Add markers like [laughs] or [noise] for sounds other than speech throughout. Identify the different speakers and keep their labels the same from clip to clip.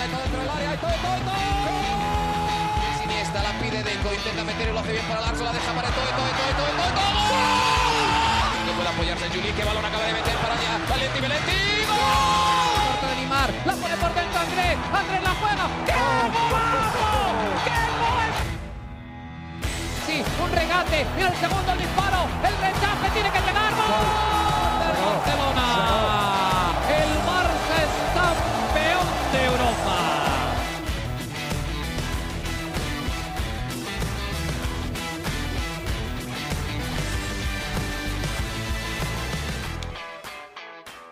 Speaker 1: pelota todo dentro del área. Siniesta la pide Deco, intenta meter y lo hace bien para Larso, la deja para todo, todo, todo, todo, todo, todo. No puede apoyarse Juli, que balón acaba de meter para allá. Valenti, Valenti, ¡gol! de Neymar, la pone por dentro Andrés, Andrés la juega. ¡Qué golazo! ¡Qué gol! Sí, un regate, y el segundo el disparo, el rechace tiene que llegar. ¡Gol! Barcelona.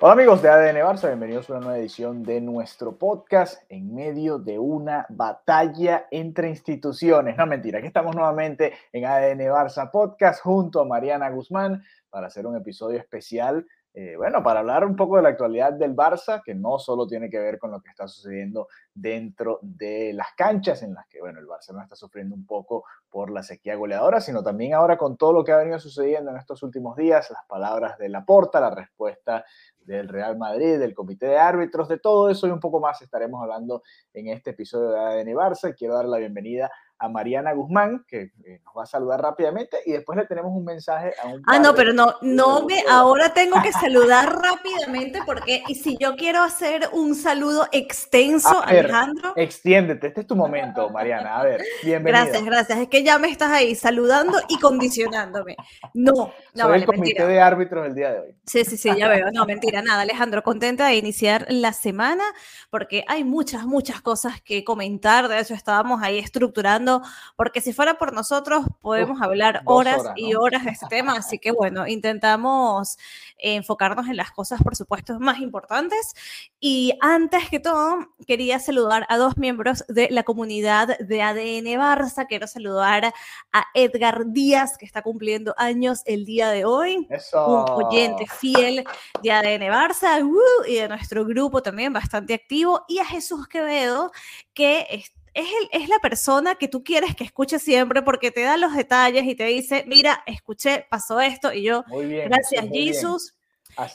Speaker 2: Hola amigos de ADN Barça, bienvenidos a una nueva edición de nuestro podcast en medio de una batalla entre instituciones. No mentira, aquí estamos nuevamente en ADN Barça Podcast junto a Mariana Guzmán para hacer un episodio especial, eh, bueno, para hablar un poco de la actualidad del Barça, que no solo tiene que ver con lo que está sucediendo dentro de las canchas en las que, bueno, el Barcelona está sufriendo un poco por la sequía goleadora, sino también ahora con todo lo que ha venido sucediendo en estos últimos días, las palabras de Laporta, la respuesta del Real Madrid, del comité de árbitros, de todo eso y un poco más estaremos hablando en este episodio de ADN Barça. Quiero dar la bienvenida a Mariana Guzmán, que eh, nos va a saludar rápidamente y después le tenemos un mensaje a un...
Speaker 3: Ah, no, pero no, no me, ahora tengo que [laughs] saludar rápidamente porque y si yo quiero hacer un saludo extenso,
Speaker 2: A ver,
Speaker 3: Alejandro.
Speaker 2: Extiéndete, este es tu momento, Mariana. A ver, [laughs] bienvenida.
Speaker 3: Gracias, gracias. Es que ya me estás ahí saludando y condicionándome. No, no,
Speaker 2: Soy
Speaker 3: vale,
Speaker 2: el comité
Speaker 3: mentira.
Speaker 2: de árbitros del día de hoy.
Speaker 3: Sí, sí, sí, ya veo. No, mentira, nada, Alejandro, contenta de iniciar la semana porque hay muchas, muchas cosas que comentar. De eso estábamos ahí estructurando, porque si fuera por nosotros, podemos
Speaker 2: Uf,
Speaker 3: hablar horas,
Speaker 2: horas,
Speaker 3: y
Speaker 2: ¿no?
Speaker 3: horas de este tema. Así que [laughs] bueno, intentamos eh, enfocarnos en las cosas, por supuesto, más importantes. Y antes que todo, quería saludar a dos miembros de la comunidad de ADN Barça. Quiero saludar a Edgar Díaz, que está cumpliendo años el día de hoy
Speaker 2: Eso.
Speaker 3: un oyente fiel de ADN Barça ¡uh! y de nuestro grupo también bastante activo, y a Jesús Quevedo, que es, es, el- es la persona que tú quieres que escuche siempre porque te da los detalles y te dice, mira, escuché, pasó esto, y yo,
Speaker 2: bien.
Speaker 3: gracias. Jesús,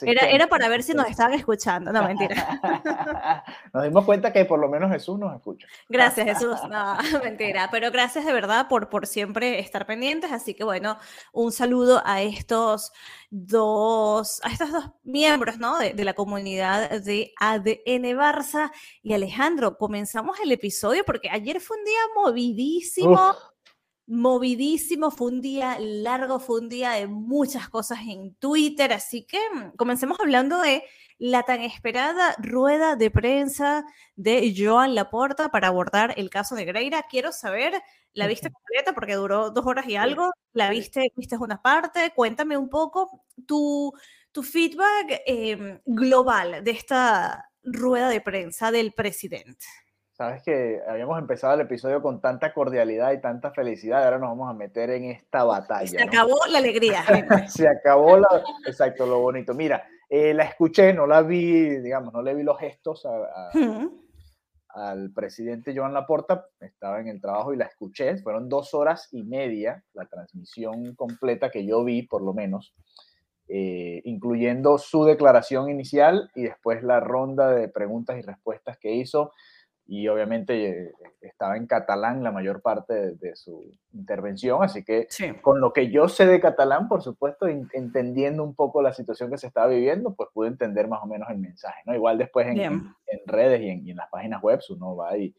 Speaker 3: era, era para ver si nos [laughs] estaban escuchando, no, mentira.
Speaker 2: Nos dimos cuenta que por lo menos Jesús nos escucha.
Speaker 3: Gracias, Jesús. No, [laughs] mentira. Pero gracias de verdad por, por siempre estar pendientes. Así que bueno, un saludo a estos dos, a estos dos miembros, ¿no? De, de la comunidad de ADN Barça. Y Alejandro, comenzamos el episodio porque ayer fue un día movidísimo.
Speaker 2: Uf.
Speaker 3: Movidísimo, fue un día largo, fue un día de muchas cosas en Twitter, así que mm, comencemos hablando de la tan esperada rueda de prensa de Joan Laporta para abordar el caso de Greira. Quiero saber, ¿la viste completa? Porque duró dos horas y algo. ¿La viste? ¿Viste una parte? Cuéntame un poco tu, tu feedback eh, global de esta rueda de prensa del presidente.
Speaker 2: Sabes que habíamos empezado el episodio con tanta cordialidad y tanta felicidad, ahora nos vamos a meter en esta batalla.
Speaker 3: Se
Speaker 2: ¿no?
Speaker 3: acabó la alegría. [laughs]
Speaker 2: Se acabó la. Exacto, lo bonito. Mira, eh, la escuché, no la vi, digamos, no le vi los gestos a- a-
Speaker 3: Ujú.
Speaker 2: al presidente Joan Laporta, estaba en el trabajo y la escuché, fueron dos horas y media la transmisión completa que yo vi, por lo menos, eh, incluyendo su declaración inicial y después la ronda de preguntas y respuestas que hizo. Y obviamente eh, estaba en catalán la mayor parte de, de su intervención, así que
Speaker 3: Sí.
Speaker 2: con lo que yo sé de catalán, por supuesto, en- entendiendo un poco la situación que se estaba viviendo, pues pude entender más o menos el mensaje, ¿no? Igual después en, en- en redes y en, y en las páginas web uno va y,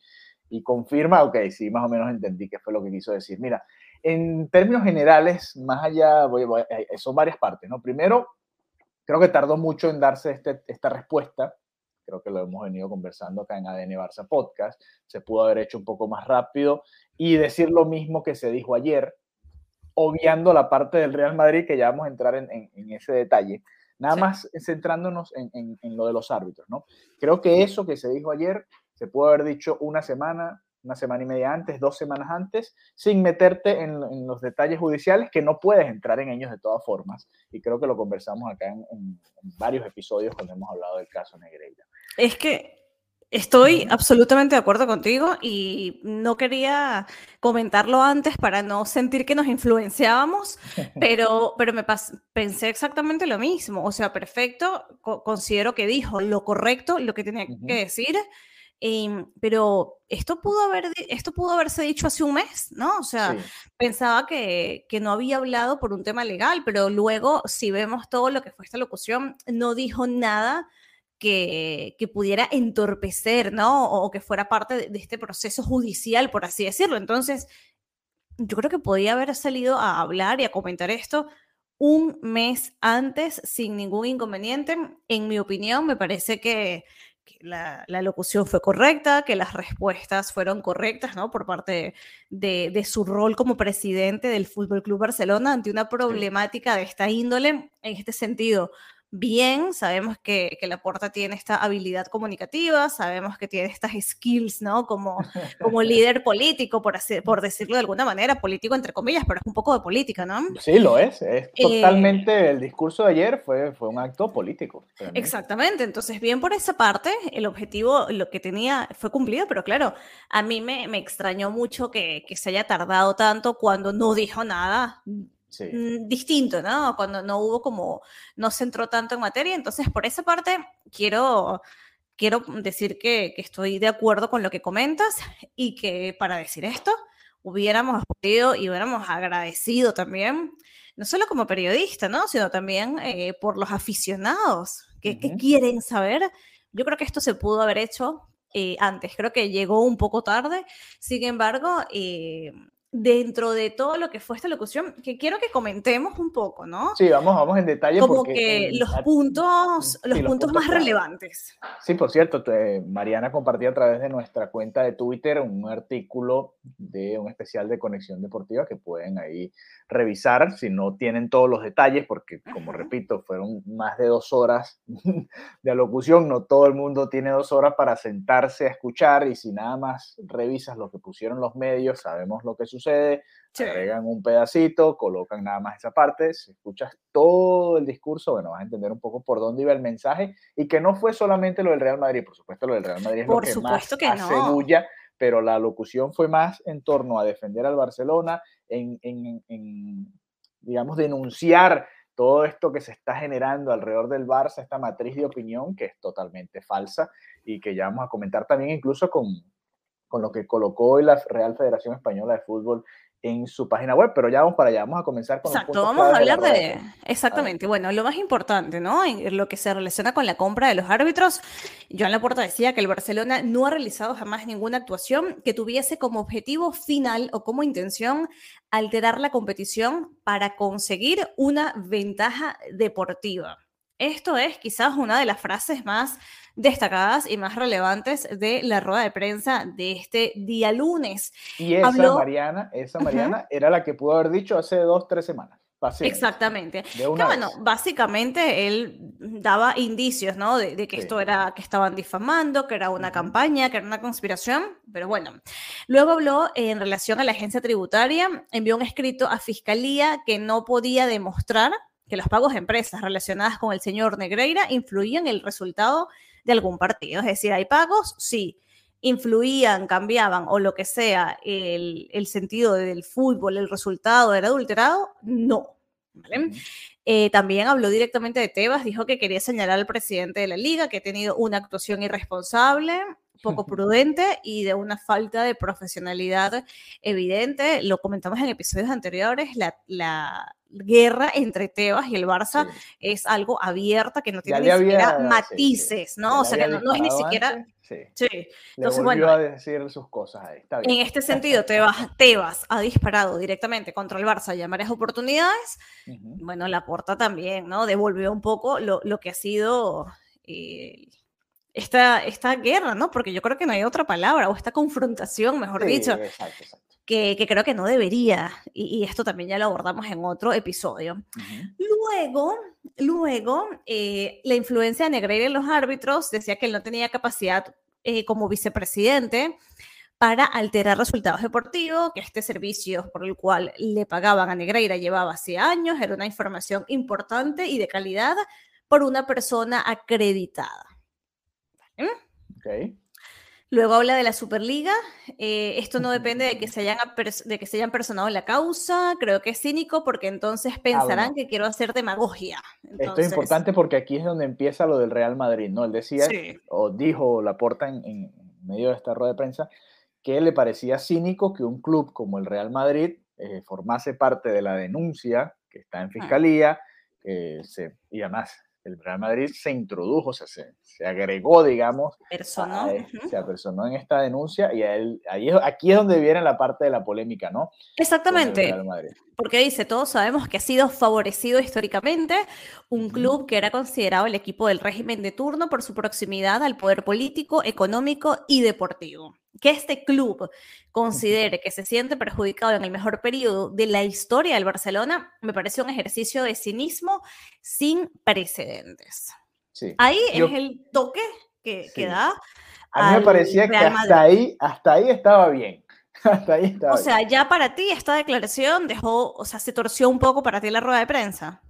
Speaker 2: y confirma, ok, sí, más o menos entendí qué fue lo que quiso decir. Mira, en términos generales, más allá, voy, voy- eh, son varias partes, ¿no? Primero, creo que tardó mucho en darse este- esta respuesta, creo que lo hemos venido conversando acá en ADN Barça Podcast, se pudo haber hecho un poco más rápido y decir lo mismo que se dijo ayer, obviando la parte del Real Madrid, que ya vamos a entrar en, en- en ese detalle. Nada
Speaker 3: Sí.
Speaker 2: más centrándonos en, en- en lo de los árbitros, ¿no? Creo que eso que se dijo ayer se pudo haber dicho una semana, una semana y media antes, dos semanas antes, sin meterte en, en los detalles judiciales, que no puedes entrar en ellos de todas formas. Y creo que lo conversamos acá en, varios episodios cuando hemos hablado del caso Negreira.
Speaker 3: Es que estoy absolutamente de acuerdo contigo y no quería comentarlo antes para no sentir que nos influenciábamos, [laughs] pero, pero me pensé exactamente lo mismo. O sea, perfecto, co- considero que dijo lo correcto, lo que tenía que decir. Em, pero esto pudo, haber, esto pudo haberse dicho hace un mes, ¿no? O sea, pensaba que, que, no había hablado por un tema legal, pero luego, si vemos todo lo que fue esta locución, no dijo nada que, que pudiera entorpecer, ¿no? O, que fuera parte de, de este proceso judicial, por así decirlo. Entonces, yo creo que podía haber salido a hablar y a comentar esto un mes antes sin ningún inconveniente. En mi opinión, me parece que, la, locución fue correcta, que las respuestas fueron correctas, ¿no? Por parte de, de su rol como presidente del Fútbol Club Barcelona ante una problemática de esta índole. En este sentido, bien, sabemos que, que Laporta tiene esta habilidad comunicativa, sabemos que tiene estas skills, ¿no? Como, como [laughs] líder político, por, así, por decirlo de alguna manera, político entre comillas, pero es un poco de política, ¿no?
Speaker 2: Sí, lo es, es eh, totalmente, el discurso de ayer fue, fue un acto político.
Speaker 3: Exactamente, entonces bien por esa parte, el objetivo, lo que tenía fue cumplido, pero claro, a mí me, me extrañó mucho que, que se haya tardado tanto cuando no dijo nada Mm, distinto, ¿no? Cuando no hubo como, no se entró tanto en materia. Entonces, por esa parte, quiero, quiero decir que, que estoy de acuerdo con lo que comentas y que para decir esto, hubiéramos podido y hubiéramos agradecido también, no solo como periodista, ¿no? Sino también eh, por los aficionados que, que, quieren saber. Yo creo que esto se pudo haber hecho eh, antes, creo que llegó un poco tarde, sin embargo, eh, dentro de todo lo que fue esta locución, que quiero que comentemos un poco, ¿no?
Speaker 2: Sí, vamos, vamos en detalle.
Speaker 3: Como que los puntos, los, puntos, más relevantes.
Speaker 2: Sí, por cierto, Mariana compartió a través de nuestra cuenta de Twitter un artículo de un especial de Conexión Deportiva que pueden ahí revisar si no tienen todos los detalles, porque como repito, fueron más de dos horas [laughs] de alocución, no todo el mundo tiene dos horas para sentarse a escuchar y si nada más revisas lo que pusieron los medios, sabemos lo que sucede, agregan un pedacito, colocan nada más esa parte, si escuchas todo el discurso, bueno, vas a entender un poco por dónde iba el mensaje y que no fue solamente lo del Real Madrid, por supuesto lo del Real Madrid es lo que más que hace bulla, pero la locución fue más en torno a defender al Barcelona, en, en, digamos, denunciar todo esto que se está generando alrededor del Barça, esta matriz de opinión que es totalmente falsa y que ya vamos a comentar también incluso con, con lo que colocó la Real Federación Española de Fútbol en su página web, pero ya vamos para allá, vamos a comenzar con
Speaker 3: Exacto, vamos a hablar de, exactamente, bueno, lo más importante, ¿no? En lo que se relaciona con la compra de los árbitros, Joan Laporta decía que el Barcelona no ha realizado jamás ninguna actuación que tuviese como objetivo final o como intención alterar la competición para conseguir una ventaja deportiva. Esto es quizás una de las frases más destacadas y más relevantes de la rueda de prensa de este día lunes.
Speaker 2: Y esa Mariana, esa Mariana era la que pudo haber dicho hace dos, tres semanas.
Speaker 3: Exactamente. bueno, básicamente él daba indicios, ¿no? De, que esto era, que estaban difamando, que era una campaña, que era una conspiración, pero bueno. Luego habló en relación a la agencia tributaria, envió un escrito a Fiscalía que no podía demostrar que los pagos de empresas relacionadas con el señor Negreira influían en el resultado de algún partido. Es decir, hay pagos, sí, influían, cambiaban o lo que sea el, sentido del fútbol, el resultado era adulterado, no. Eh, también habló directamente de Tebas, dijo que quería señalar al presidente de la liga que ha tenido una actuación irresponsable, poco prudente y de una falta de profesionalidad evidente. Lo comentamos en episodios anteriores, la, la guerra entre Tebas y el Barça es algo abierta que no tiene ni siquiera matices, ¿no? o sea, que no, es ni siquiera...
Speaker 2: Sí. sí. Entonces, bueno, a decir sus cosas ahí. Está bien.
Speaker 3: En este sentido, Tebas, Tebas ha disparado directamente contra el Barça ya varias oportunidades. Bueno, la porta también, ¿no? Devolvió un poco lo, lo que ha sido eh, esta, esta guerra, ¿no? Porque yo creo que no hay otra palabra, o esta confrontación, mejor dicho. Exacto, exacto que, creo que no debería, y, esto también ya lo abordamos en otro episodio. Luego, luego eh, la influencia de Negreira en los árbitros decía que él no tenía capacidad eh, como vicepresidente para alterar resultados deportivos, que este servicio por el cual le pagaban a Negreira llevaba hace años, era una información importante y de calidad por una persona acreditada.
Speaker 2: ¿Vale?
Speaker 3: Luego habla de la Superliga. Eh, esto no depende de que, se hayan de que se hayan personado en la causa. Creo que es cínico porque entonces ah, pensarán que quiero hacer demagogia.
Speaker 2: Esto es importante porque aquí es donde empieza lo del Real Madrid, ¿no? Él decía, o dijo Laporta en, en medio de esta rueda de prensa que le parecía cínico que un club como el Real Madrid eh, formase parte de la denuncia que está en fiscalía se, y además el Real Madrid se introdujo, o sea, se, se agregó, digamos,
Speaker 3: personó.
Speaker 2: se apersonó en esta denuncia y ahí, aquí es donde viene la parte de la polémica, ¿no?
Speaker 3: Exactamente. Porque dice, todos sabemos que ha sido favorecido históricamente un club que era considerado el equipo del régimen de turno por su proximidad al poder político, económico y deportivo que este club considere que se siente perjudicado en el mejor periodo de la historia del Barcelona, me parece un ejercicio de cinismo sin precedentes. Ahí es el toque que, da.
Speaker 2: A mí me parecía que hasta ahí, hasta ahí estaba bien. [laughs] Hasta ahí estaba
Speaker 3: o sea, ya para ti esta declaración dejó, o sea, se torció un poco para ti la rueda de prensa.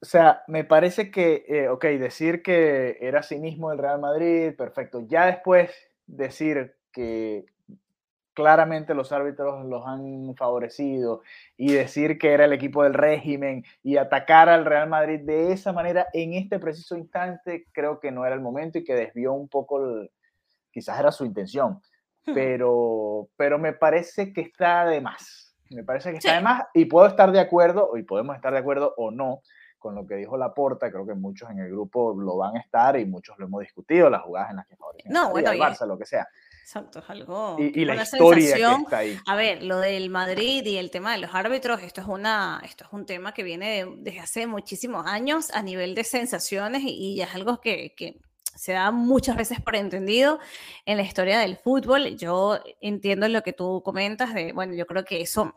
Speaker 2: O sea, me parece que, eh, ok, decir que era cinismo del Real Madrid, perfecto. Ya después decir que claramente los árbitros los han favorecido y decir que era el equipo del régimen y atacar al Real Madrid de esa manera en este preciso instante, creo que no era el momento y que desvió un poco, quizás era su intención, hmm. pero, pero me parece que está de más. Me parece que está de más y puedo estar de acuerdo, y podemos estar de acuerdo o no, con lo que dijo Laporta, creo que muchos en el grupo lo van a estar y muchos lo hemos discutido, las jugadas en las que favorecen
Speaker 3: no, bueno,
Speaker 2: Barça, lo que sea.
Speaker 3: Exacto, es algo.
Speaker 2: Y, la historia que está ahí.
Speaker 3: A ver, lo del Madrid y el tema de los árbitros, esto es, una, esto es un tema que viene desde hace muchísimos años a nivel de sensaciones y, es algo que, que, se da muchas veces por entendido en la historia del fútbol. Yo entiendo lo que tú comentas de, bueno, yo creo que eso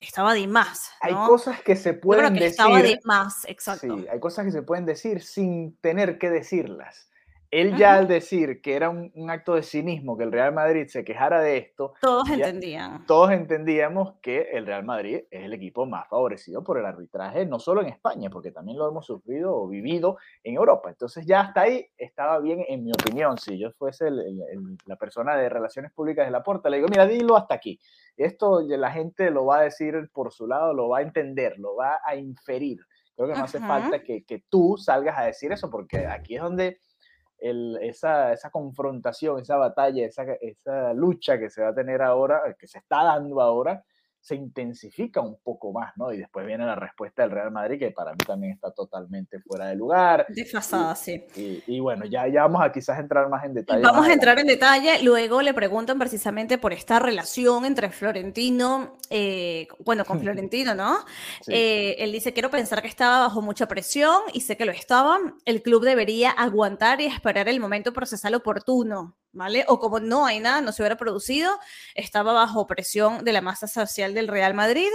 Speaker 3: estaba de más.
Speaker 2: Hay cosas que se pueden yo creo que decir. Estaba
Speaker 3: de más, exacto.
Speaker 2: Sí, hay cosas que se pueden decir sin tener que decirlas. Él ya al decir que era un, acto de cinismo que el Real Madrid se quejara de esto,
Speaker 3: todos entendían.
Speaker 2: Todos entendíamos que el Real Madrid es el equipo más favorecido por el arbitraje, no solo en España, porque también lo hemos sufrido o vivido en Europa. Entonces ya hasta ahí estaba bien, en mi opinión. Si yo fuese la persona de relaciones públicas de la puerta, le digo, mira, dilo hasta aquí. Esto la gente lo va a decir por su lado, lo va a entender, lo va a inferir. Creo que no hace falta que, que tú salgas a decir eso, porque aquí es donde esa, esa, confrontación, esa batalla, esa, esa lucha que se va a tener ahora, que se está dando ahora, se intensifica un poco más, ¿no? Y después viene la respuesta del Real Madrid, que para mí también está totalmente fuera de lugar.
Speaker 3: Desfasada,
Speaker 2: sí. Y, bueno, ya, ya vamos a quizás entrar más en detalle.
Speaker 3: Vamos a entrar en detalle, luego le preguntan precisamente por esta relación entre Florentino, eh, bueno, con [laughs] Florentino, ¿no? Eh, él dice, quiero pensar que estaba bajo mucha presión y sé que lo estaba. El club debería aguantar y esperar el momento procesal oportuno. ¿Vale? O como no hay nada, no se hubiera producido, estaba bajo presión de la masa social del Real Madrid.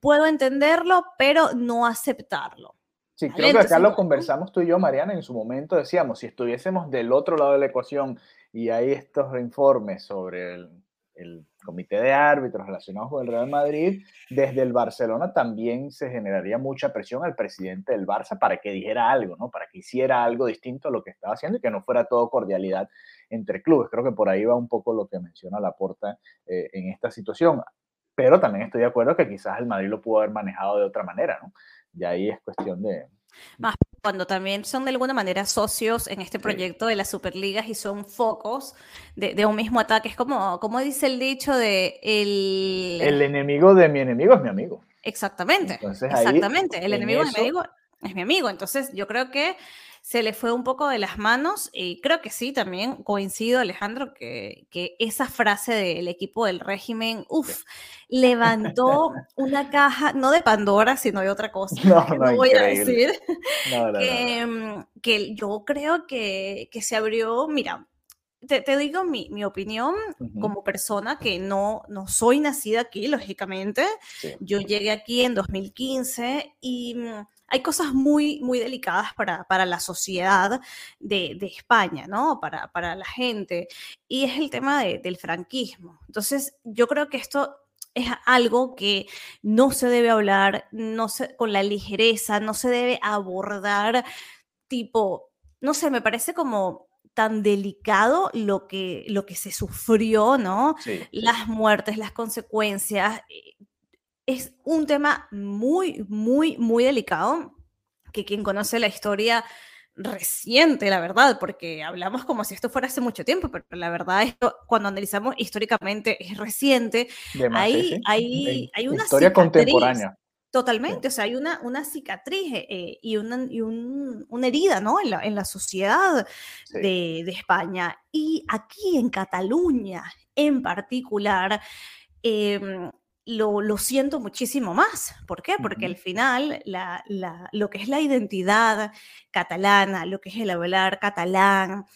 Speaker 3: Puedo entenderlo, pero no aceptarlo.
Speaker 2: Sí, creo que acá lo conversamos tú y yo, Mariana, en su momento decíamos, si estuviésemos del otro lado de la ecuación y hay estos informes sobre el, el comité de árbitros relacionados con el Real Madrid, desde el Barcelona también se generaría mucha presión al presidente del Barça para que dijera algo, ¿no? Para que hiciera algo distinto a lo que estaba haciendo y que no fuera todo cordialidad entre clubes. Creo que por ahí va un poco lo que menciona Laporta eh, en esta situación. Pero también estoy de acuerdo que quizás el Madrid lo pudo haber manejado de otra manera, ¿no? Y ahí es cuestión de...
Speaker 3: Más cuando también son de alguna manera socios en este proyecto de las Superligas y son focos de, un mismo ataque. Es como, como dice el dicho de el...
Speaker 2: El enemigo de mi enemigo es mi amigo.
Speaker 3: Exactamente. exactamente. el enemigo de mi amigo es mi amigo. Entonces yo creo que se le fue un poco de las manos y creo que sí, también coincido, Alejandro, que, que esa frase del equipo del régimen, uff, levantó una caja, no de Pandora, sino de otra [laughs] cosa. No, no, voy a decir. que, mm, que, yo creo que, que se abrió, mira, te, te, digo mi, mi opinión como persona que no, no soy nacida aquí, lógicamente. Yo llegué aquí en 2015 y mm, hay cosas muy, muy delicadas para, para la sociedad de, de España, ¿no? Para, para, la gente. Y es el tema del franquismo. Entonces, yo creo que esto es algo que no se debe hablar no se, con la ligereza, no se debe abordar tipo, no sé, me parece como tan delicado lo que, lo que se sufrió, ¿no? Las muertes, las consecuencias. Es un tema muy, muy, muy delicado, que quien conoce la historia reciente, la verdad, porque hablamos como si esto fuera hace mucho tiempo, pero la verdad es que cuando analizamos históricamente es reciente. hay, hay, hay, una
Speaker 2: historia contemporánea.
Speaker 3: Totalmente, o sea, hay una, una cicatriz eh, y, una, y un, una, herida ¿no? en, la, en la sociedad de, de, España. Y aquí en Cataluña en particular, eh, lo, siento muchísimo más. ¿Por qué? Porque al final lo que es la identidad catalana, lo que es el hablar catalán,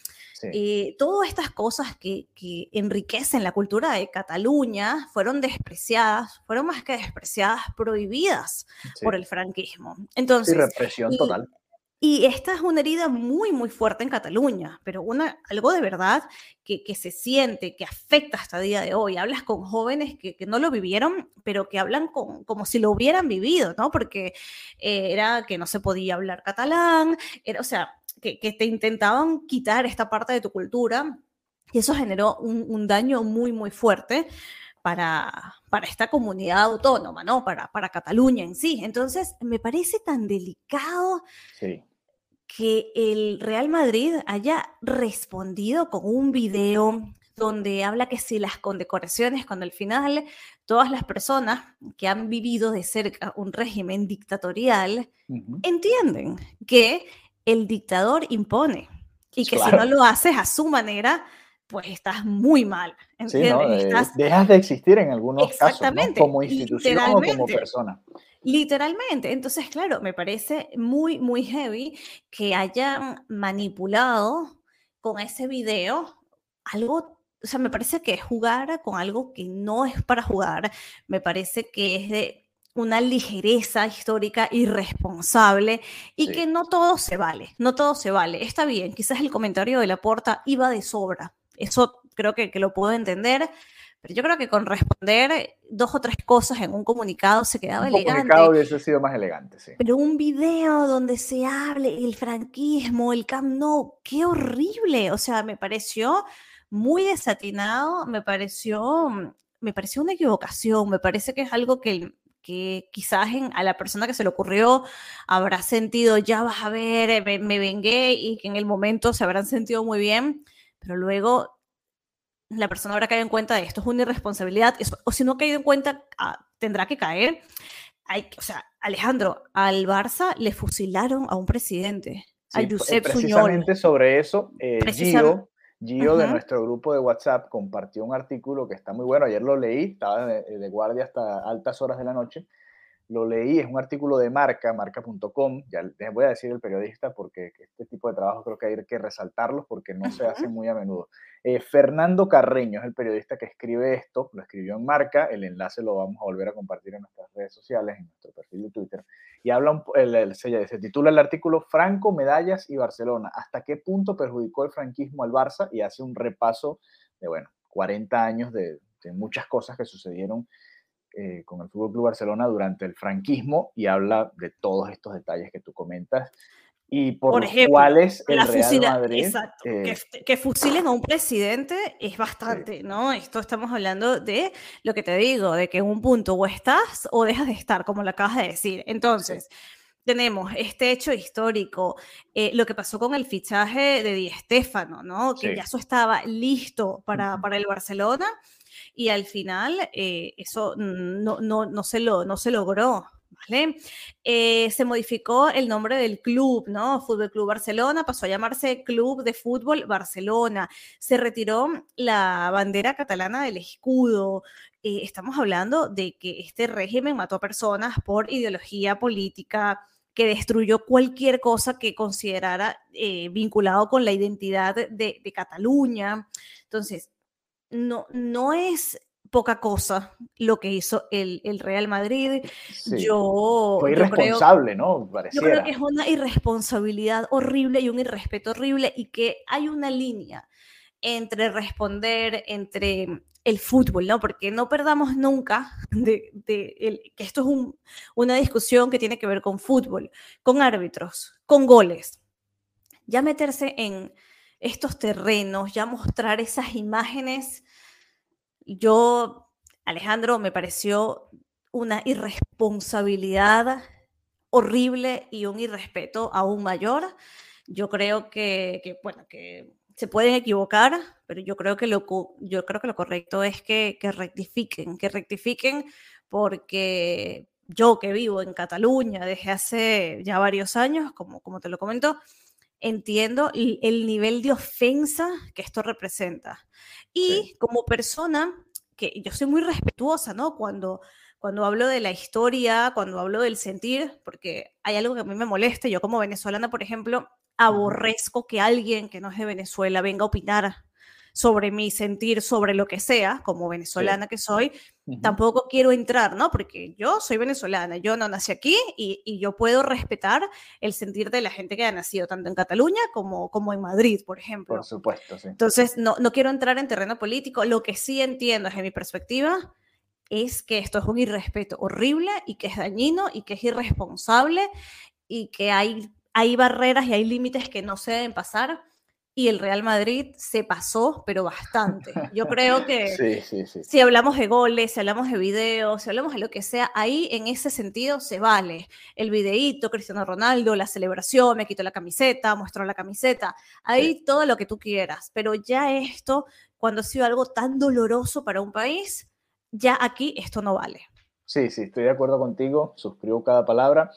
Speaker 3: eh, todas estas cosas que, enriquecen la cultura de Cataluña fueron despreciadas, fueron más que despreciadas, prohibidas por el franquismo. Entonces,
Speaker 2: represión total.
Speaker 3: Y esta es una herida muy, muy fuerte en Cataluña, pero una, algo de verdad que, que se siente, que afecta hasta el día de hoy. Hablas con jóvenes que, que no lo vivieron, pero que hablan como si lo hubieran vivido, ¿no? Porque eh, era que no se podía hablar catalán, era, o sea, que, te intentaban quitar esta parte de tu cultura y eso generó un, un daño muy, muy fuerte. Para, para, esta comunidad autónoma, ¿no? Para, para Cataluña en sí. Entonces, me parece tan delicado sí que el Real Madrid haya respondido con un video donde habla que si las condecoraciones, cuando al final todas las personas que han vivido de cerca un régimen dictatorial entienden que el dictador impone y que si no lo haces a su manera, pues estás muy mal.
Speaker 2: Eh, dejas de existir en algunos casos, como institución o como persona.
Speaker 3: Literalmente. Entonces, claro, me parece muy, muy heavy que hayan manipulado con ese video algo, o sea, me parece que es jugar con algo que no es para jugar, me parece que es de una ligereza histórica irresponsable y que no todo se vale, no todo se vale. Está bien, quizás el comentario de la porta iba de sobra, eso creo que, que lo puedo entender, pero yo creo que con responder dos o tres cosas en un comunicado se quedaba elegante. Un comunicado
Speaker 2: hubiese sido más elegante, sí.
Speaker 3: Pero un video donde se hable el franquismo, el Camp Nou, qué horrible. O sea, me pareció muy desatinado, me pareció, me pareció una equivocación, me parece que es algo que, que quizás a la persona que se le ocurrió habrá sentido, ya vas a ver, me, me vengué y que en el momento se habrán sentido muy bien, pero luego la persona habrá caído en cuenta de esto es una irresponsabilidad, o si no ha caído en cuenta, ah, tendrá que caer. Hay, o sea, Alejandro, al Barça le fusilaron a un presidente, a
Speaker 2: eh, Josep Precisamente sobre eso, eh, Gio, Gio de nuestro grupo de WhatsApp compartió un artículo que está muy bueno, ayer lo leí, estaba de guardia hasta altas horas de la noche, lo leí, es un artículo de Marca, marca.com, ya les voy a decir el periodista porque este tipo de trabajo creo que hay que resaltarlos porque no se hace muy a menudo. Eh, Fernando Carreño es el periodista que escribe esto, lo escribió en Marca, el enlace lo vamos a volver a compartir en nuestras redes sociales, en nuestro perfil de Twitter, y habla, un, el, se, se, titula el artículo Franco, Medallas y Barcelona, ¿hasta qué punto perjudicó el franquismo al Barça? Y hace un repaso de, bueno, 40 años de, de muchas cosas que sucedieron eh, con el Fútbol Club Barcelona durante el franquismo y habla de todos estos detalles que tú comentas y por, los cuales el Real Madrid
Speaker 3: eh, que, fusilen a un presidente es bastante, ¿no? Esto estamos hablando de lo que te digo, de que en un punto o estás o dejas de estar, como lo acabas de decir. Entonces, tenemos este hecho histórico, eh, lo que pasó con el fichaje de Di Stéfano, ¿no? Que ya eso estaba listo para, para el Barcelona y al final eh, eso no, no, no, se lo, no se logró. Eh, se modificó el nombre del club, ¿no? Fútbol Club Barcelona pasó a llamarse Club de Fútbol Barcelona. Se retiró la bandera catalana del escudo. Eh, estamos hablando de que este régimen mató a personas por ideología política, que destruyó cualquier cosa que considerara vinculado con la identidad de, de Cataluña. Entonces, no, no es poca cosa lo que hizo el, Real Madrid. Yo,
Speaker 2: Fue irresponsable,
Speaker 3: ¿no? Yo creo que es una irresponsabilidad horrible y un irrespeto horrible y que hay una línea entre responder, entre el fútbol, ¿no? Porque no perdamos nunca de, que esto es una discusión que tiene que ver con fútbol, con árbitros, con goles. Ya meterse en estos terrenos, ya mostrar esas imágenes, yo, Alejandro, me pareció una irresponsabilidad horrible y un irrespeto aún mayor. Yo creo que, que, bueno, que se pueden equivocar, pero yo creo que lo, yo creo que lo correcto es que, que rectifiquen, que rectifiquen porque yo que vivo en Cataluña desde hace ya varios años, como, como te lo comento, entiendo el, nivel de ofensa que esto representa. Y como persona, que yo soy muy respetuosa, ¿no? Cuando, cuando hablo de la historia, cuando hablo del sentir, porque hay algo que a mí me molesta, yo como venezolana, por ejemplo, aborrezco que alguien que no es de Venezuela venga a opinar sobre mi sentir, sobre lo que sea, como venezolana que soy, tampoco quiero entrar, ¿no? Porque yo soy venezolana, yo no nací aquí y, yo puedo respetar el sentir de la gente que ha nacido tanto en Cataluña como, como en Madrid, por ejemplo.
Speaker 2: Por supuesto, sí.
Speaker 3: Entonces, no, no quiero entrar en terreno político, lo que sí entiendo desde mi perspectiva es que esto es un irrespeto horrible y que es dañino y que es irresponsable y que hay, hay barreras y hay límites que no se deben pasar y el Real Madrid se pasó, pero bastante. [laughs] Yo creo que si hablamos de goles, si hablamos de videos, si hablamos de lo que sea, ahí en ese sentido se vale. El videíto, Cristiano Ronaldo, la celebración, me quito la camiseta, muestro la camiseta, ahí todo lo que tú quieras. Pero ya esto, cuando ha sido algo tan doloroso para un país, ya aquí esto no vale.
Speaker 2: Sí, sí, estoy de acuerdo contigo, suscribo cada palabra.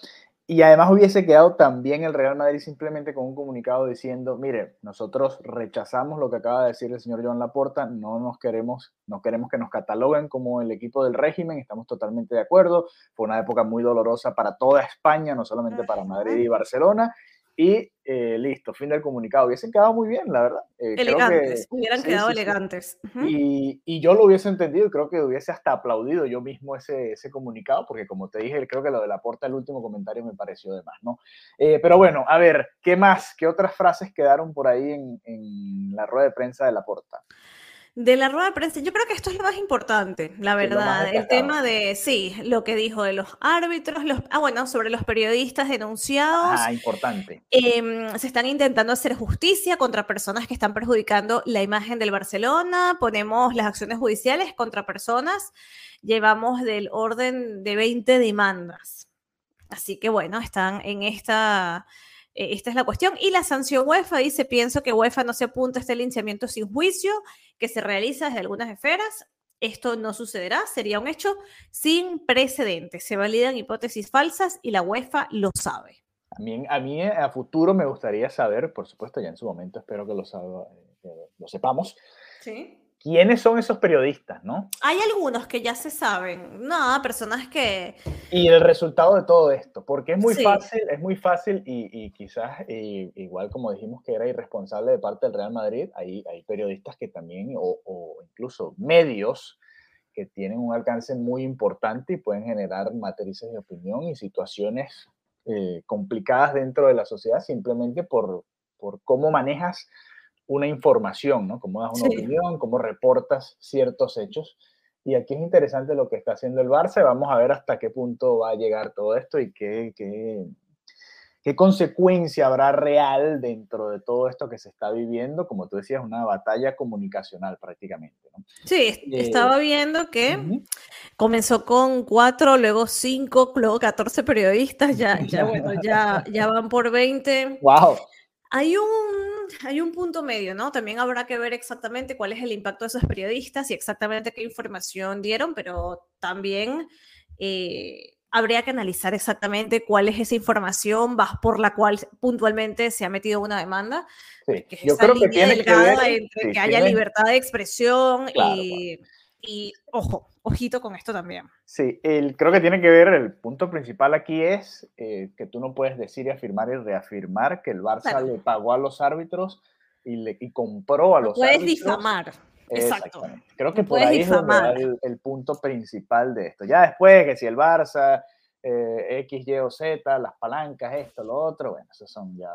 Speaker 2: Y además hubiese quedado también el Real Madrid simplemente con un comunicado diciendo, mire, nosotros rechazamos lo que acaba de decir el señor Joan Laporta, no nos queremos, no queremos que nos cataloguen como el equipo del régimen, estamos totalmente de acuerdo, fue una época muy dolorosa para toda España, no solamente para Madrid y Barcelona, y eh, listo, fin del comunicado. Hubiesen quedado muy bien, la verdad.
Speaker 3: Eh, elegantes, hubieran quedado elegantes.
Speaker 2: y, y, yo lo hubiese entendido y creo que hubiese hasta aplaudido yo mismo ese, ese comunicado, porque como te dije, creo que lo de la porta, el último comentario me pareció de más, ¿no? Eh, pero bueno, a ver, ¿qué más? ¿Qué otras frases quedaron por ahí en, en la rueda de prensa de la porta?
Speaker 3: De la rueda de prensa, yo creo que esto es lo más importante, la verdad. El tema de, sí, lo que dijo de los árbitros, los, ah, bueno, sobre los periodistas denunciados.
Speaker 2: Ah, importante.
Speaker 3: Em, se están intentando hacer justicia contra personas que están perjudicando la imagen del Barcelona. Ponemos las acciones judiciales contra personas. Llevamos del orden de 20 demandas. Así que bueno, están en esta eh, esta es la cuestión. Y la sanción UEFA dice, pienso que UEFA no se apunta a este linciamiento sin juicio que se realiza desde algunas esferas. Esto no sucederá, sería un hecho sin precedentes. Se validan hipótesis falsas y la UEFA lo sabe.
Speaker 2: A mí, a mí a futuro me gustaría saber, por supuesto, ya en su momento espero que lo, eh, lo sepamos.
Speaker 3: Sí
Speaker 2: ¿Quiénes son esos periodistas, no?
Speaker 3: Hay algunos que ya se saben, no, personas que...
Speaker 2: Y el resultado de todo esto, porque es muy fácil, es muy fácil y, quizás igual como dijimos que era irresponsable de parte del Real Madrid, hay, hay periodistas que también, o, incluso medios, que tienen un alcance muy importante y pueden generar matrices de opinión y situaciones eh, complicadas dentro de la sociedad simplemente por, por cómo manejas una información, ¿no? Cómo das una opinión, cómo reportas ciertos hechos. Y aquí es interesante lo que está haciendo el Barça. Vamos a ver hasta qué punto va a llegar todo esto y qué, qué, qué consecuencia habrá real dentro de todo esto que se está viviendo. Como tú decías, una batalla comunicacional prácticamente. ¿no?
Speaker 3: Sí, eh, estaba viendo que comenzó con cuatro, luego cinco, luego 14 periodistas. Ya, ya bueno, ya, ya van por 20.
Speaker 2: ¡Wow! [laughs]
Speaker 3: Hay un, hay un punto medio, ¿no? También habrá que ver exactamente cuál es el impacto de esos periodistas y exactamente qué información dieron, pero también eh, habría que analizar exactamente cuál es esa información por la cual puntualmente se ha metido una demanda.
Speaker 2: Sí, yo creo que tiene que ver,
Speaker 3: entre que haya libertad de expresión y y ojo, ojito con esto también.
Speaker 2: Sí, el, creo que tiene que ver, el punto principal aquí es eh, que tú no puedes decir y afirmar y reafirmar que el Barça le pagó a los árbitros y, le, y compró a los
Speaker 3: puedes
Speaker 2: árbitros.
Speaker 3: Puedes difamar. Exacto.
Speaker 2: Creo que por ahí es el, el, punto principal de esto. Ya después que si el Barça, eh, X, Y o Z, las palancas, esto, lo otro, bueno, esos son ya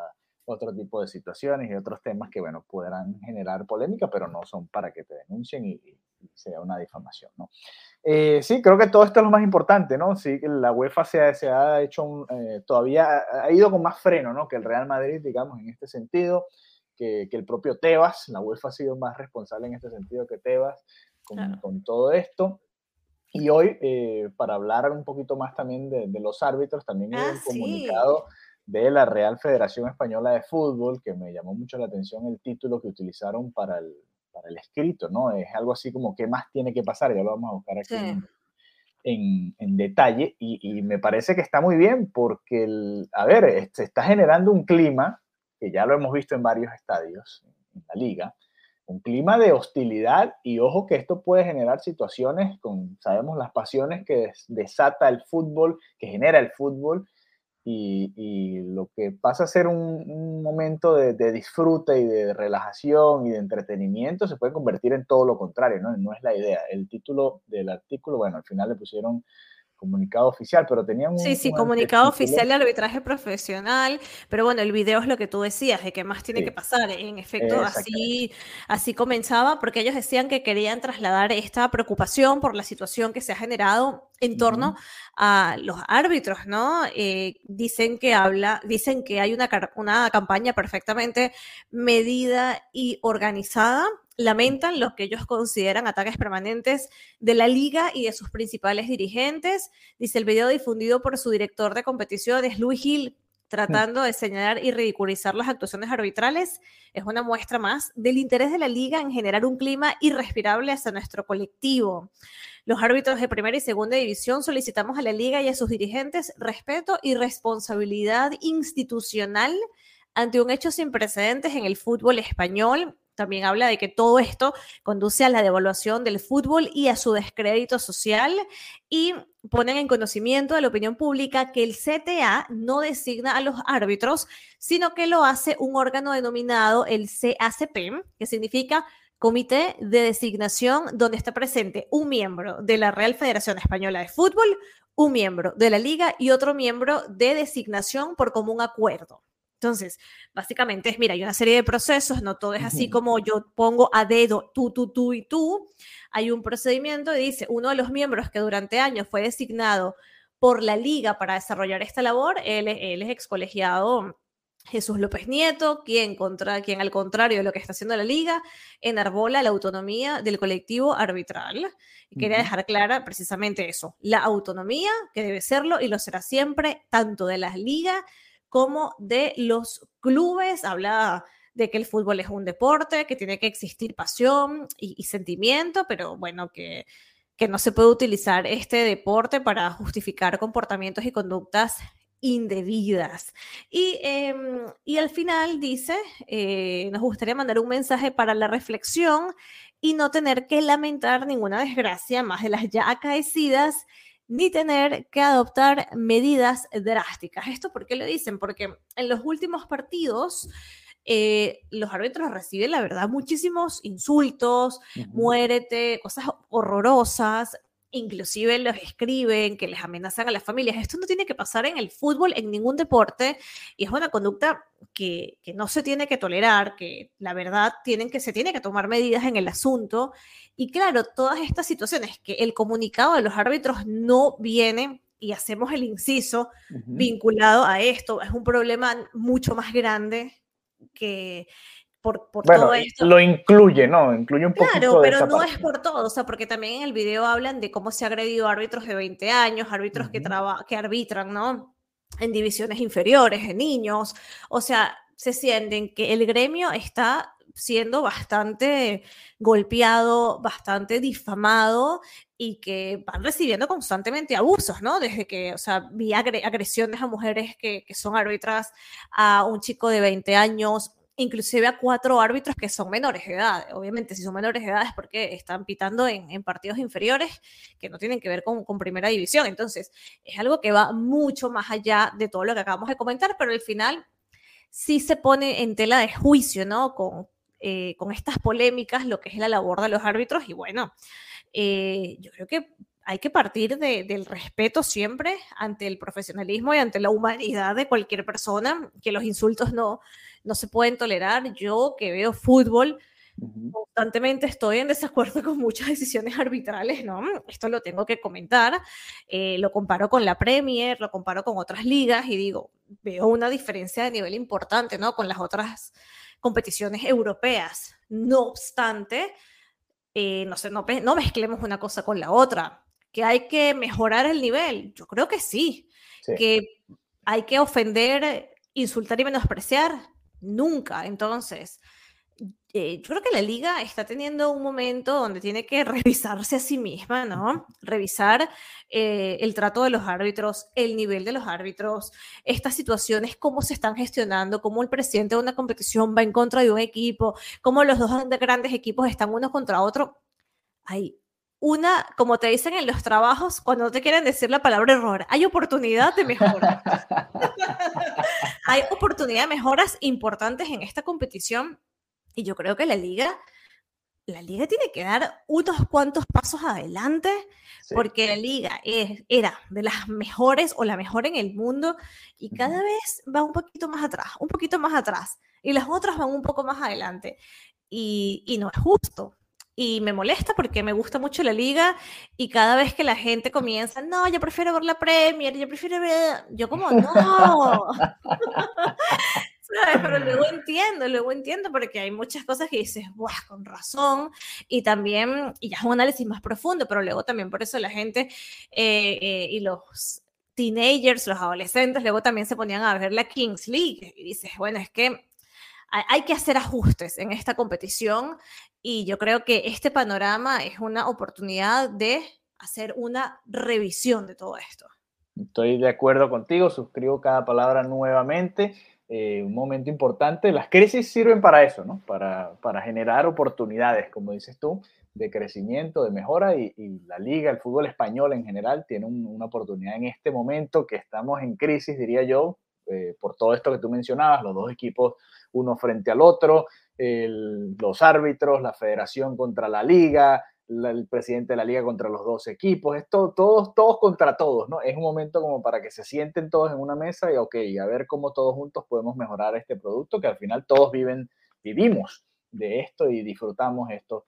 Speaker 2: otro tipo de situaciones y otros temas que, bueno, podrán generar polémica, pero no son para que te denuncien y, sea una difamación, ¿no? Eh, sí, creo que todo esto es lo más importante, ¿no? Sí, la UEFA se ha, se ha hecho un, eh, todavía ha ido con más freno, ¿no? Que el Real Madrid, digamos, en este sentido, que, que, el propio Tebas, la UEFA ha sido más responsable en este sentido que Tebas con, con todo esto. Y hoy, eh, para hablar un poquito más también de, de los árbitros, también hay ah, un comunicado de la Real Federación Española de Fútbol, que me llamó mucho la atención el título que utilizaron para el, para el escrito, ¿no? Es algo así como, ¿qué más tiene que pasar? Ya lo vamos a buscar aquí en, en, detalle y, y, me parece que está muy bien porque, el, a ver, se está generando un clima, que ya lo hemos visto en varios estadios en la liga, un clima de hostilidad y ojo que esto puede generar situaciones con, sabemos las pasiones que desata el fútbol, que genera el fútbol y, lo que pasa a ser un, momento de, disfrute y de relajación y de entretenimiento se puede convertir en todo lo contrario, ¿no? No es la idea. El título del artículo, bueno, al final le pusieron comunicado oficial, pero tenían un...
Speaker 3: Sí, sí, comunicado oficial de arbitraje profesional, pero bueno, el video es lo que tú decías, de qué más tiene que pasar. En efecto, así, así comenzaba, porque ellos decían que querían trasladar esta preocupación por la situación que se ha generado en torno a los árbitros, ¿no? Eh, dicen que habla, dicen que hay una, una campaña perfectamente medida y organizada lamentan lo que ellos consideran ataques permanentes de la liga y de sus principales dirigentes. Dice el video difundido por su director de competiciones, Luis Gil, tratando de señalar y ridiculizar las actuaciones arbitrales, es una muestra más del interés de la liga en generar un clima irrespirable hacia nuestro colectivo. Los árbitros de primera y segunda división solicitamos a la liga y a sus dirigentes respeto y responsabilidad institucional ante un hecho sin precedentes en el fútbol español también habla de que todo esto conduce a la devaluación del fútbol y a su descrédito social y ponen en conocimiento de la opinión pública que el CTA no designa a los árbitros, sino que lo hace un órgano denominado el CACP, que significa Comité de Designación, donde está presente un miembro de la Real Federación Española de Fútbol, un miembro de la Liga y otro miembro de designación por común acuerdo. Entonces, básicamente es, mira, hay una serie de procesos, no todo es así como yo pongo a dedo tú, tú, tú y tú. Hay un procedimiento y dice, uno de los miembros que durante años fue designado por la liga para desarrollar esta labor, él, él es excolegiado Jesús López Nieto, quien, contra, quien al contrario de lo que está haciendo la liga, enarbola la autonomía del colectivo arbitral. Y quería dejar clara precisamente eso, la autonomía, que debe serlo y lo será siempre, tanto de la liga como de los clubes. Habla de que el fútbol es un deporte, que tiene que existir pasión y, sentimiento, pero bueno, que, que no se puede utilizar este deporte para justificar comportamientos y conductas indebidas. Y, em, y al final dice, eh, nos gustaría mandar un mensaje para la reflexión y no tener que lamentar ninguna desgracia más de las ya acaecidas ni tener que adoptar medidas drásticas. ¿Esto por qué lo dicen? Porque en los últimos partidos eh, los árbitros reciben, la verdad, muchísimos insultos, muérete, cosas horrorosas, inclusive los escriben, que les amenazan a las familias. Esto no tiene que pasar en el fútbol, en ningún deporte, y es una conducta que, no se tiene que tolerar, que la verdad tienen que, se tiene que tomar medidas en el asunto. Y claro, todas estas situaciones que el comunicado de los árbitros no viene y hacemos el inciso vinculado a esto, es un problema mucho más grande que, por, todo esto.
Speaker 2: Lo incluye, ¿no? Incluye un poco.
Speaker 3: Claro, pero no es por todo, o sea, porque también en el video hablan de cómo se ha agredido árbitros de 20 años, árbitros que, que arbitran, ¿no? En divisiones inferiores, en niños, o sea, se sienten que el gremio está siendo bastante golpeado, bastante difamado y que van recibiendo constantemente abusos, ¿no? Desde que, o sea, vi agresiones a mujeres que, que son árbitras, a un chico de 20 años, inclusive a cuatro árbitros que son menores de edad. Obviamente, si son menores de edad es porque están pitando en, partidos inferiores que no tienen que ver con, primera división. Entonces, es algo que va mucho más allá de todo lo que acabamos de comentar, pero al final sí se pone en tela de juicio, ¿no? Con, eh, con estas polémicas, lo que es la labor de los árbitros. Y bueno, eh, yo creo que hay que partir del respeto siempre ante el profesionalismo y ante la humanidad de cualquier persona, que los insultos no, no se pueden tolerar. Yo que veo fútbol, constantemente estoy en desacuerdo con muchas decisiones arbitrales, ¿no? Esto lo tengo que comentar. Eh, lo comparo con la Premier, lo comparo con otras ligas y digo, veo una diferencia de nivel importante, ¿no? Con las otras competiciones europeas. No obstante, eh, no, sé, no, no mezclemos una cosa con la otra que hay que mejorar el nivel. Yo creo que sí, que hay que ofender insultar y menospreciar, nunca. Entonces, eh, yo creo que la liga está teniendo un momento donde tiene que [laughs] revisarse a sí misma, ¿no? Revisar eh, el trato de los árbitros, el nivel de los árbitros, estas situaciones, cómo se están gestionando, cómo el presidente de una competición va en contra de un equipo, cómo los dos grandes equipos están uno contra otro. Hay una, como te dicen en los trabajos, cuando no te quieren decir la palabra error, hay oportunidad de mejora. [laughs] hay oportunidad de mejoras importantes en esta competición y yo creo que la liga, la liga tiene que dar unos cuantos pasos adelante, porque la liga es, era de las mejores o la mejor en el mundo y cada vez va un poquito más atrás, un poquito más atrás, y las otras van un poco más adelante. Y, y no es justo, y me molesta porque me gusta mucho la liga y cada vez que la gente comienza, no, yo prefiero ver la Premier, yo prefiero ver, yo como, no, [laughs] Pero luego entiendo, luego entiendo porque hay muchas cosas que dices, Buah, con razón, y también, y ya es un análisis más profundo, pero luego también por eso la gente eh, eh, y los teenagers, los adolescentes, luego también se ponían a ver la Kings League y dices, bueno, es que hay que hacer ajustes en esta competición y yo creo que este panorama es una oportunidad de hacer una revisión de todo esto.
Speaker 2: Estoy de acuerdo contigo, suscribo cada palabra nuevamente. Eh, un momento importante. Las crisis sirven para eso, ¿no? Para, para generar oportunidades, como dices tú, de crecimiento, de mejora y, la liga, el fútbol español en general, tiene una oportunidad en este momento que estamos en crisis, diría yo, eh, por todo esto que tú mencionabas, los dos equipos uno frente al otro, los árbitros, la federación contra la liga, el presidente de la liga contra los dos equipos, esto, todos, todos contra todos, ¿no? Es un momento como para que se sienten todos en una mesa y, ok, a ver cómo todos juntos podemos mejorar este producto, que al final todos viven, vivimos de esto y disfrutamos esto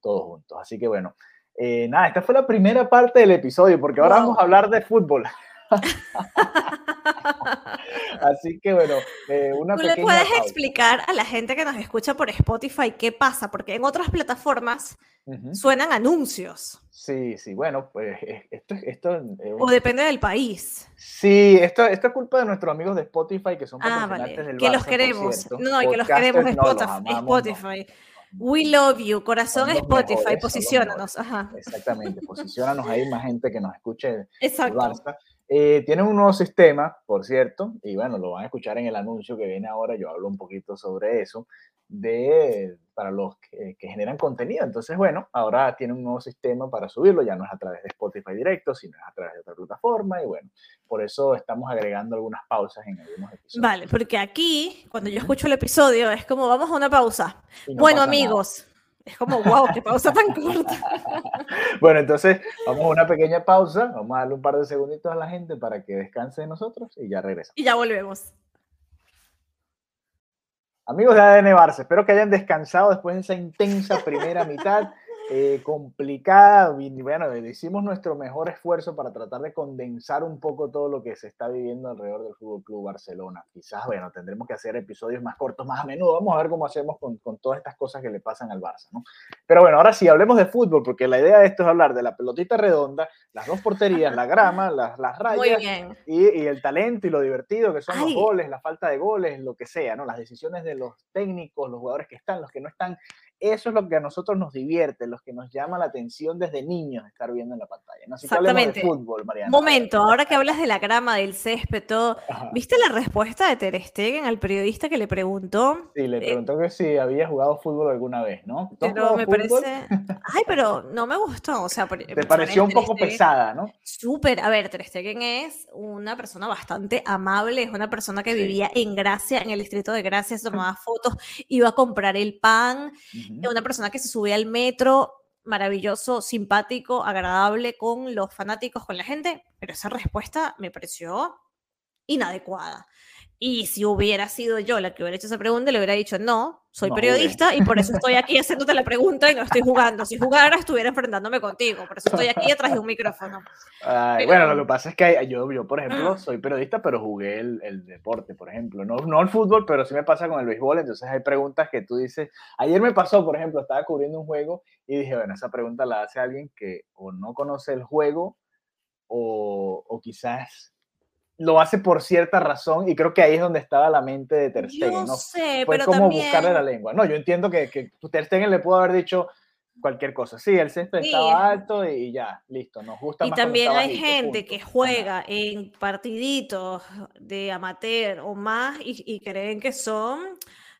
Speaker 2: todos juntos. Así que bueno, eh, nada, esta fue la primera parte del episodio, porque ahora vamos a hablar de fútbol. [laughs] Así que bueno, eh, una
Speaker 3: ¿Tú le puedes explicar a la gente que nos escucha por Spotify qué pasa? Porque en otras plataformas suenan anuncios.
Speaker 2: Sí, sí, bueno, pues esto, esto
Speaker 3: O depende del país.
Speaker 2: Sí, esto, esto es culpa de nuestros amigos de Spotify que son
Speaker 3: ah, vale. que los queremos. No, que los queremos Spotify. Spotify. We love you, corazón Spotify, posicionanos.
Speaker 2: Exactamente, posicionanos ahí más gente que nos escuche. Exacto. Eh, tienen un nuevo sistema, por cierto, y bueno, lo van a escuchar en el anuncio que viene ahora, yo hablo un poquito sobre eso, de, para los que, generan contenido. Entonces, bueno, ahora tiene un nuevo sistema para subirlo, ya no es a través de Spotify directo, sino es a través de otra plataforma, y bueno, por eso estamos agregando algunas pausas en algunos episodios.
Speaker 3: Vale, porque aquí, cuando yo escucho el episodio, es como, vamos a una pausa. bueno, amigos. Es como, wow, qué pausa tan [laughs] corta.
Speaker 2: Bueno, entonces vamos a una pequeña pausa, vamos a darle un par de segunditos a la gente para que descanse de nosotros y ya regresamos.
Speaker 3: Y ya volvemos.
Speaker 2: Amigos de ADN Barça, espero que hayan descansado después de esa intensa primera mitad. Eh, complicada. bueno, hicimos nuestro mejor esfuerzo para tratar de condensar un poco todo lo que se está viviendo alrededor del Fútbol Club Barcelona. Quizás, bueno, tendremos que hacer episodios más cortos, más a menudo. Vamos a ver cómo hacemos con, con todas estas cosas que le pasan al Barça, ¿no? Pero bueno, ahora sí, hablemos de fútbol, porque la idea de esto es hablar de la pelotita redonda, las dos porterías, la grama, las, las rayas y, y, el talento y lo divertido que son los goles, la falta de goles, lo que sea, ¿no? Las decisiones de los técnicos, los jugadores que están, los que no están eso es lo que a nosotros nos divierte, que nos llama la atención desde niños estar viendo en la pantalla. ¿no?
Speaker 3: Exactamente. De fútbol, Mariana. Momento, ahora que hablas de la grama, del césped, todo, ¿viste la respuesta de Ter Stegen al periodista que le preguntó?
Speaker 2: Sí, le eh, preguntó que si había jugado fútbol alguna vez, ¿no?
Speaker 3: Pero me parece... [laughs] Ay, pero no me gustó, o sea...
Speaker 2: Te pareció un poco pesada, ¿no?
Speaker 3: Súper, a ver, Ter Stegen es una persona bastante amable, es una persona que vivía en Gracia, en el distrito de Gracia, se tomaba fotos, iba a comprar el pan una persona que se sube al metro, maravilloso, simpático, agradable con los fanáticos, con la gente, pero esa respuesta me pareció inadecuada. Y si hubiera sido yo la que hubiera hecho esa pregunta, le hubiera dicho, no, soy periodista y por eso estoy aquí haciéndote la pregunta y no estoy jugando. Si jugara, estuviera enfrentándome contigo. Por eso estoy aquí detrás de un micrófono.
Speaker 2: bueno, lo que pasa es que yo, yo por ejemplo, ah. soy periodista, pero jugué el, el, deporte, por ejemplo. No, no el fútbol, pero sí me pasa con el béisbol. Entonces hay preguntas que tú dices. Ayer me pasó, por ejemplo, estaba cubriendo un juego y dije, bueno, esa pregunta la hace alguien que o no conoce el juego o, o quizás lo hace por cierta razón y creo que ahí es donde estaba la mente de Ter Stegen. ¿no?
Speaker 3: sé,
Speaker 2: Fue
Speaker 3: pero
Speaker 2: como
Speaker 3: también...
Speaker 2: buscarle la lengua. No, yo entiendo que, que Ter Stegen le pudo haber dicho cualquier cosa. Sí, el césped
Speaker 3: Sí.
Speaker 2: estaba alto y ya, listo, nos gusta
Speaker 3: Y
Speaker 2: más
Speaker 3: también hay gente
Speaker 2: punto.
Speaker 3: que
Speaker 2: Ajá.
Speaker 3: juega en partiditos de amateur o más y, y creen que son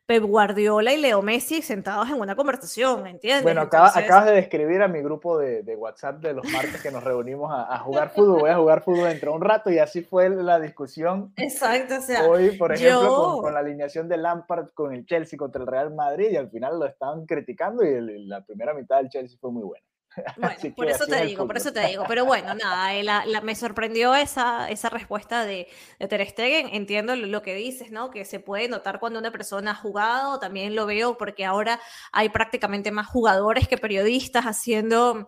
Speaker 3: Pep Guardiola y Leo Messi sentados en una conversación, ¿me entiendes?
Speaker 2: Bueno, acaba-
Speaker 3: Entonces,
Speaker 2: acabas de describir a mi grupo de, de WhatsApp de los martes que nos reunimos a, a jugar [laughs] fútbol. Voy a jugar fútbol dentro de un rato y así fue la discusión
Speaker 3: Exacto, o sea,
Speaker 2: hoy, por ejemplo, con,
Speaker 3: yo-
Speaker 2: con la alineación de Lampard con el Chelsea contra el Real Madrid y al final lo estaban criticando y el- la primera mitad del Chelsea fue muy buena.
Speaker 3: Bueno, [laughs]
Speaker 2: Así
Speaker 3: por eso te digo, por eso te digo. Pero bueno, nada, eh, la- la- me sorprendió esa, esa respuesta de, de Ter Stegen. Entiendo lo que dices, ¿no? Que se puede notar cuando una persona ha jugado. También lo veo porque ahora hay prácticamente más jugadores que periodistas haciendo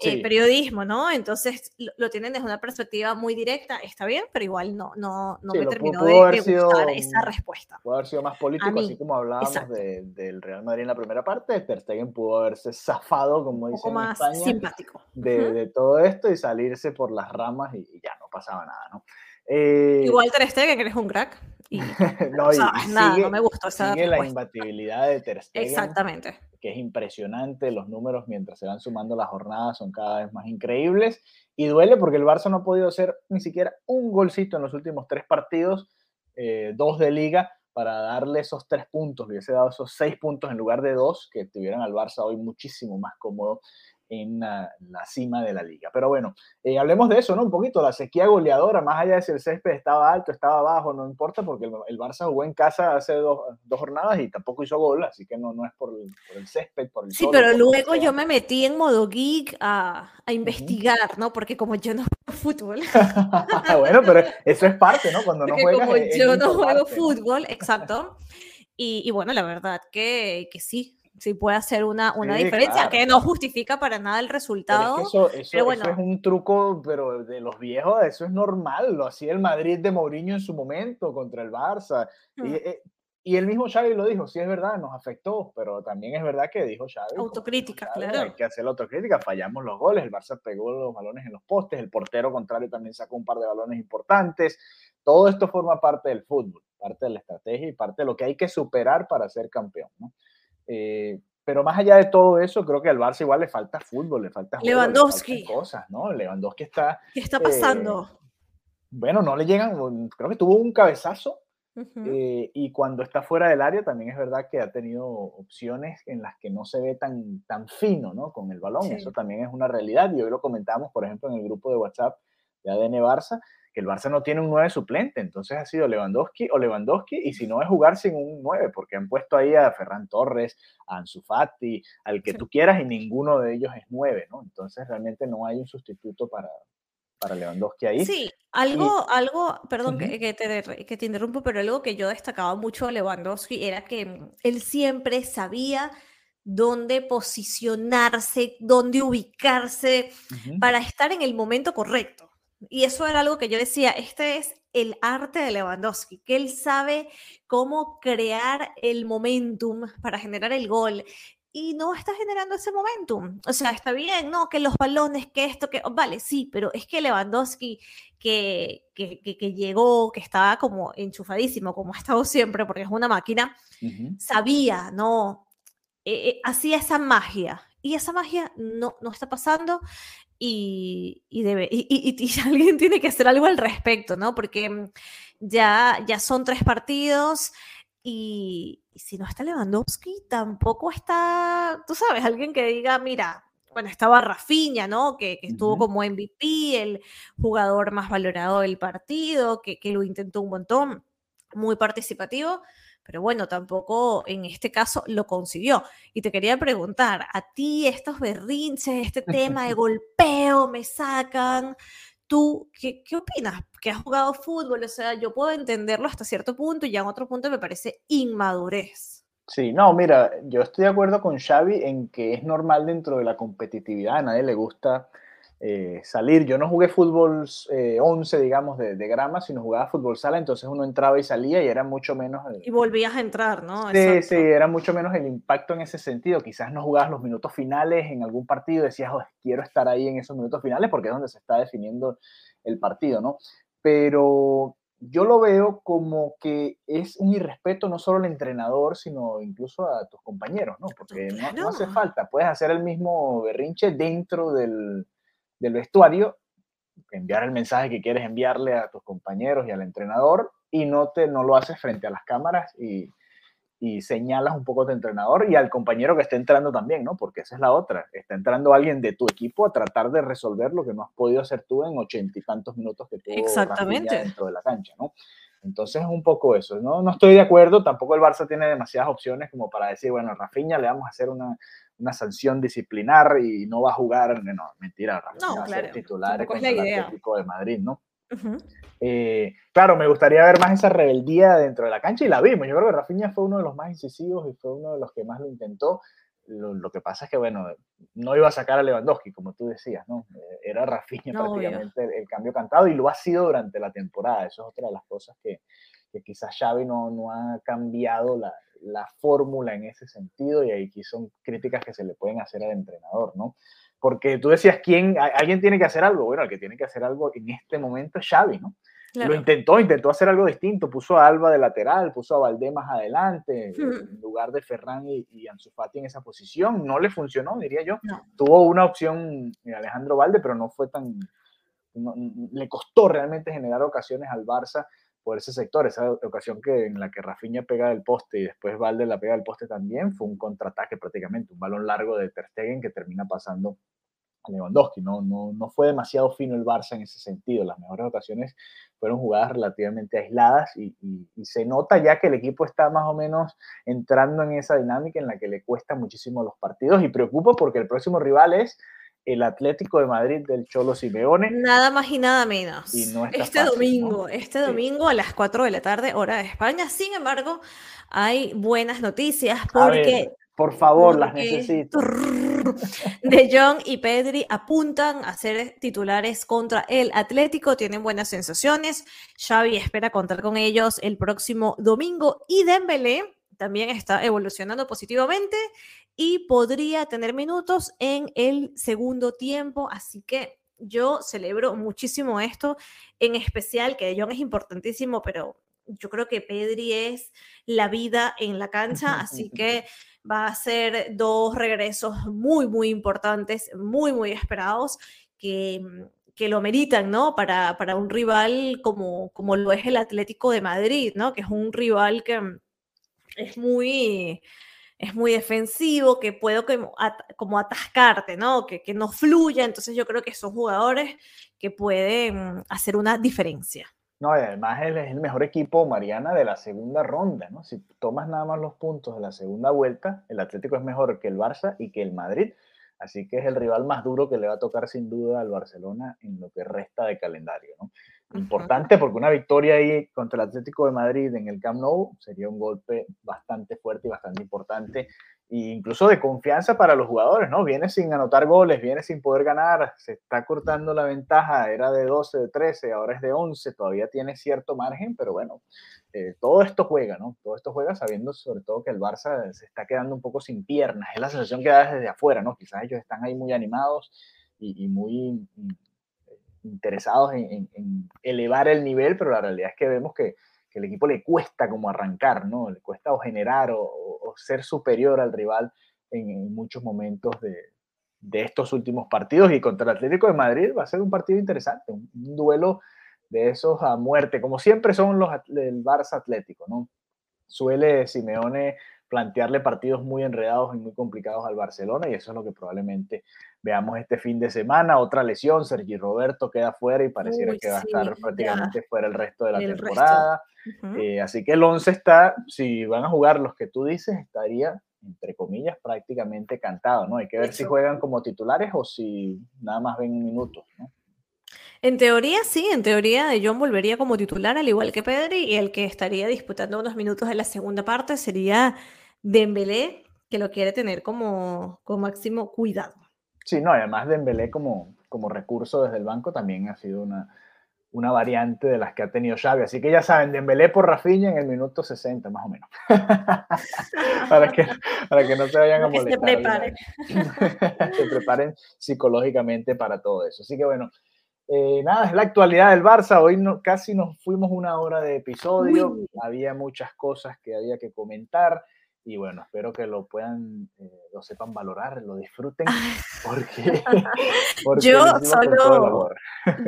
Speaker 3: eh,
Speaker 2: Sí.
Speaker 3: periodismo, ¿no? Entonces lo, lo tienen desde una perspectiva muy directa. Está bien, pero igual no, no, no
Speaker 2: Sí,
Speaker 3: me terminó
Speaker 2: pudo
Speaker 3: de,
Speaker 2: haber
Speaker 3: de
Speaker 2: sido,
Speaker 3: gustar esa respuesta.
Speaker 2: Pudo haber sido más político,
Speaker 3: mí,
Speaker 2: así como hablábamos de- del Real Madrid en la primera parte. Ter Stegen pudo haberse zafado, como dicen
Speaker 3: poco
Speaker 2: en
Speaker 3: más
Speaker 2: España,
Speaker 3: simpático.
Speaker 2: de,
Speaker 3: Ujú.
Speaker 2: de todo esto y salirse por las ramas y, y ya no pasaba nada, ¿no? Eh,
Speaker 3: Igual Ter Stegen, eres un crack. Y, [laughs]
Speaker 2: no,
Speaker 3: o
Speaker 2: y-
Speaker 3: sea,
Speaker 2: y
Speaker 3: nada,
Speaker 2: sigue-
Speaker 3: no me gustó esa
Speaker 2: sigue la imbatibilidad de Ter Stegen,
Speaker 3: Exactamente.
Speaker 2: que es impresionante, los números mientras se van sumando las jornadas son cada vez más increíbles y duele porque el Barça no ha podido hacer ni siquiera un golcito en los últimos tres partidos, eh, dos de liga, para darle esos tres puntos, le hubiese dado esos seis puntos en lugar de dos, que tuvieran al Barça hoy muchísimo más cómodo en la, la cima de la liga. Pero bueno, eh, hablemos de eso, ¿no? Un poquito, la sequía goleadora, más allá de si el césped estaba alto, estaba bajo, no importa, porque el, el Barça jugó en casa hace dos, dos jornadas y tampoco hizo gol, así que no, no es por el, por el césped, por el
Speaker 3: Sí,
Speaker 2: sol o
Speaker 3: pero luego yo me metí en modo geek a, a investigar, ¿no? Porque como yo no juego fútbol, [laughs]
Speaker 2: bueno, pero eso es parte, ¿no? Cuando no
Speaker 3: porque
Speaker 2: juegas.
Speaker 3: como
Speaker 2: es- es
Speaker 3: yo no juego fútbol, exacto. Y, y bueno, la verdad que, que sí, sí puede hacer una, una
Speaker 2: Sí,
Speaker 3: diferencia,
Speaker 2: claro,
Speaker 3: que no justifica para nada el
Speaker 2: Pero es
Speaker 3: resultado.
Speaker 2: que eso, eso-
Speaker 3: pero
Speaker 2: eso
Speaker 3: bueno.
Speaker 2: es un truco, pero de los viejos, eso es normal. Lo hacía el Madrid de Mourinho en su momento contra el Barça. Y,
Speaker 3: Mm,
Speaker 2: eh, y el mismo Xavi lo dijo, sí es verdad, nos afectó, pero también es verdad que dijo Xavi.
Speaker 3: Autocrítica,
Speaker 2: Xavi,
Speaker 3: claro.
Speaker 2: Hay que hacer la autocrítica, fallamos los goles, el Barça pegó los balones en los postes, el portero contrario también sacó un par de balones importantes. Todo esto forma parte del fútbol, parte de la estrategia y parte de lo que hay que superar para ser campeón. ¿no? Eh, pero más allá de todo eso, creo que al Barça igual le falta fútbol, le falta juego, le
Speaker 3: Lewandowski.
Speaker 2: cosas, ¿no? Lewandowski está,
Speaker 3: ¿Qué está
Speaker 2: eh,
Speaker 3: pasando?
Speaker 2: bueno, no le llegan, creo que tuvo un cabezazo
Speaker 3: Ujú.
Speaker 2: eh, y cuando está fuera del área también es verdad que ha tenido opciones en las que no se ve tan, tan fino ¿no? con el balón.
Speaker 3: Sí.
Speaker 2: Eso también es una realidad y hoy lo comentamos, por ejemplo, en el grupo de WhatsApp de ADN Barça, que el Barça no tiene un 9 suplente, entonces ha sido Lewandowski o Lewandowski y si no es jugar sin un 9, porque han puesto ahí a Ferran Torres, a Ansu Fati, al que
Speaker 3: Sí.
Speaker 2: tú quieras y ninguno de ellos es 9, ¿no? Entonces realmente no hay un sustituto para, para Lewandowski ahí.
Speaker 3: Sí, algo, algo, perdón que, que te, que te interrumpo, pero algo que yo destacaba mucho a Lewandowski era que mm, él siempre sabía dónde posicionarse, dónde ubicarse para estar en el momento correcto. Y eso era algo que yo decía, este es el arte de Lewandowski, que él sabe cómo crear el momentum para generar el gol. Y no está generando ese momentum. O sea, está bien, ¿no? Que los balones, que esto, que... Vale, sí, pero es que Lewandowski, que, que, que, que llegó, que estaba como enchufadísimo, como ha estado siempre, porque es una máquina,
Speaker 2: Ujú.
Speaker 3: sabía, ¿no? Eh, eh, hacía esa magia. Y esa magia no, no está pasando y, y debe, y, y- [laughs] alguien tiene que hacer algo al respecto, ¿no? Porque mm, ya, ya son tres partidos y, si no está Lewandowski, tampoco está, tú sabes, alguien que diga, mira, bueno, estaba Rafinha, ¿no? Que, que estuvo
Speaker 2: Ujú.
Speaker 3: como MVP, el jugador más valorado del partido, que, que lo intentó un montón, muy participativo, pero bueno, tampoco en este caso lo consiguió. Y te quería preguntar, a ti estos berrinches, este tema de [laughs] golpeo, me sacan, ¿tú qué, qué opinas? Que has jugado fútbol, o sea, yo puedo entenderlo hasta cierto punto y ya en otro punto me parece inmadurez.
Speaker 2: Sí, no, mira, yo estoy de acuerdo con Xavi en que es normal dentro de la competitividad, a nadie le gusta eh, salir. Yo no jugué fútbol eh, 11, digamos, de, de, grama, sino jugaba fútbol sala, entonces uno entraba y salía y era mucho menos... El...
Speaker 3: Y volvías a entrar, ¿no?
Speaker 2: Sí, Exacto. sí, era mucho menos el impacto en ese sentido. Quizás no jugabas los minutos finales en algún partido, decías, oh, quiero estar ahí en esos minutos finales porque es donde se está definiendo el partido, ¿no? pero yo lo veo como que es un irrespeto no solo al entrenador, sino incluso a tus compañeros, ¿no? Porque no, hace falta, puedes hacer el mismo berrinche dentro del, del vestuario, enviar el mensaje que quieres enviarle a tus compañeros y al entrenador y no, te, no lo haces frente a las cámaras y, y señalas un poco a tu entrenador y al compañero que está entrando también, ¿no? Porque esa es la otra. Está entrando alguien de tu equipo a tratar de resolver lo que no has podido hacer tú en ochenta y tantos minutos que tuvo
Speaker 3: Exactamente.
Speaker 2: dentro de la cancha, ¿no? Entonces es un poco eso, ¿no? No estoy de acuerdo, tampoco el Barça tiene demasiadas opciones como para decir, bueno, a Rafinha le vamos a hacer una, una sanción disciplinar y no va a jugar, no, mentira,
Speaker 3: no,
Speaker 2: va
Speaker 3: claro.
Speaker 2: a ser titular
Speaker 3: contra el
Speaker 2: Atlético de Madrid, ¿no? eh, claro, me gustaría ver más esa rebeldía dentro de la cancha y la vimos. Yo creo que Rafinha fue uno de los más incisivos y fue uno de los que más lo intentó. Lo, lo, que pasa es que, bueno, no iba a sacar a Lewandowski, como tú decías, ¿no? Eh, era Rafinha
Speaker 3: No,
Speaker 2: prácticamente el, el cambio cantado y lo ha sido durante la temporada. Eso es otra de las cosas que, que quizás Xavi no, no ha cambiado la, la fórmula en ese sentido y aquí son críticas que se le pueden hacer al entrenador, ¿no? Porque tú decías, ¿quién, alguien tiene que hacer algo? Bueno, el que tiene que hacer algo en este momento es Xavi, ¿no?
Speaker 3: Claro.
Speaker 2: Lo intentó, intentó hacer algo distinto, puso a Alba de lateral, puso a Valdé más adelante, en lugar de Ferran y, y Ansu Fati en esa posición, no le funcionó, diría yo.
Speaker 3: No.
Speaker 2: Tuvo una opción eh, Alejandro Valde, pero no fue tan, no, le costó realmente generar ocasiones al Barça por ese sector, esa ocasión que en la que Rafinha pega del poste y después Valde la pega del poste también, fue un contraataque prácticamente, un balón largo de Ter Stegen que termina pasando a Lewandowski, no, no, no fue demasiado fino el Barça en ese sentido, las mejores ocasiones fueron jugadas relativamente aisladas y, se nota ya que el equipo está más o menos entrando en esa dinámica en la que le cuesta muchísimo los partidos y preocupa porque el próximo rival es el Atlético de Madrid del Cholo Simeone.
Speaker 3: Nada más y nada menos.
Speaker 2: Y no está
Speaker 3: este
Speaker 2: fácil,
Speaker 3: domingo,
Speaker 2: ¿no?
Speaker 3: este domingo a las 4 de la tarde, hora de España. Sin embargo, hay buenas noticias porque...
Speaker 2: Ver, por favor,
Speaker 3: porque
Speaker 2: las necesito. [laughs]
Speaker 3: De Jong y Pedri apuntan a ser titulares contra el Atlético, tienen buenas sensaciones. Xavi espera contar con ellos el próximo domingo y Dembélé también está evolucionando positivamente y podría tener minutos en el segundo tiempo, así que yo celebro muchísimo esto, en especial que De Jong es importantísimo, pero yo creo que Pedri es la vida en la cancha, [laughs] así que va a ser dos regresos muy, muy importantes, muy, muy esperados, que, que lo meritan, ¿no? Para, para un rival como, como lo es el Atlético de Madrid, ¿no? Que es un rival que es muy, es muy defensivo, que puedo como, at, como atascarte, ¿no? Que, que no fluya, entonces yo creo que son jugadores que pueden hacer una diferencia.
Speaker 2: No, y además es el mejor equipo, Mariana, de la segunda ronda, ¿no? Si tomas nada más los puntos de la segunda vuelta, el Atlético es mejor que el Barça y que el Madrid. Así que es el rival más duro que le va a tocar sin duda al Barcelona en lo que resta de calendario, ¿no? Importante porque una victoria ahí contra el Atlético de Madrid en el Camp Nou sería un golpe bastante fuerte y bastante importante e incluso de confianza para los jugadores, ¿no? Viene sin anotar goles, viene sin poder ganar, se está cortando la ventaja, era de 12, de 13, ahora es de 11, todavía tiene cierto margen, pero bueno, eh, todo esto juega, ¿no? Todo esto juega sabiendo sobre todo que el Barça se está quedando un poco sin piernas, es la sensación que da desde afuera, ¿no? Quizás ellos están ahí muy animados y, y muy interesados en, elevar el nivel, pero la realidad es que vemos que, el equipo le cuesta como arrancar, ¿no? Le cuesta o generar o, ser superior al rival en, muchos momentos de, estos últimos partidos y contra el Atlético de Madrid va a ser un partido interesante, un, un duelo de esos a muerte, como siempre son los del Barça Atlético, ¿no? Suele Simeone plantearle partidos muy enredados y muy complicados al Barcelona y eso es lo que probablemente veamos este fin de semana. Otra lesión, Sergi Roberto queda fuera y pareciera
Speaker 3: Uy,
Speaker 2: que va a estar prácticamente
Speaker 3: ya.
Speaker 2: fuera el resto de la
Speaker 3: El
Speaker 2: temporada.
Speaker 3: Uh -huh.
Speaker 2: eh, así que el 11 está, si van a jugar los que tú dices, estaría entre comillas prácticamente cantado, ¿no? Hay que ver
Speaker 3: eso.
Speaker 2: si juegan como titulares o si nada más ven minutos, ¿no?
Speaker 3: En teoría, sí, en teoría De Jong volvería como titular, al igual que Pedri, y el que estaría disputando unos minutos en la segunda parte sería Dembélé, que lo quiere tener como, como máximo cuidado.
Speaker 2: Sí, no, además Dembélé como, como recurso desde el banco también ha sido una, una variante de las que ha tenido Xavi. Así que ya saben, Dembélé por Rafinha en el minuto 60 más o menos. [laughs] para, que, para que no se vayan a molestar.
Speaker 3: Que se preparen. [laughs]
Speaker 2: se preparen psicológicamente para todo eso. Así que bueno, Eh, nada, es la actualidad del Barça. Hoy no, casi nos fuimos una hora de episodio. Había muchas cosas que había que comentar. Y bueno, espero que lo puedan, eh, lo sepan valorar, lo disfruten, [laughs] [laughs] porque,
Speaker 3: yo solo,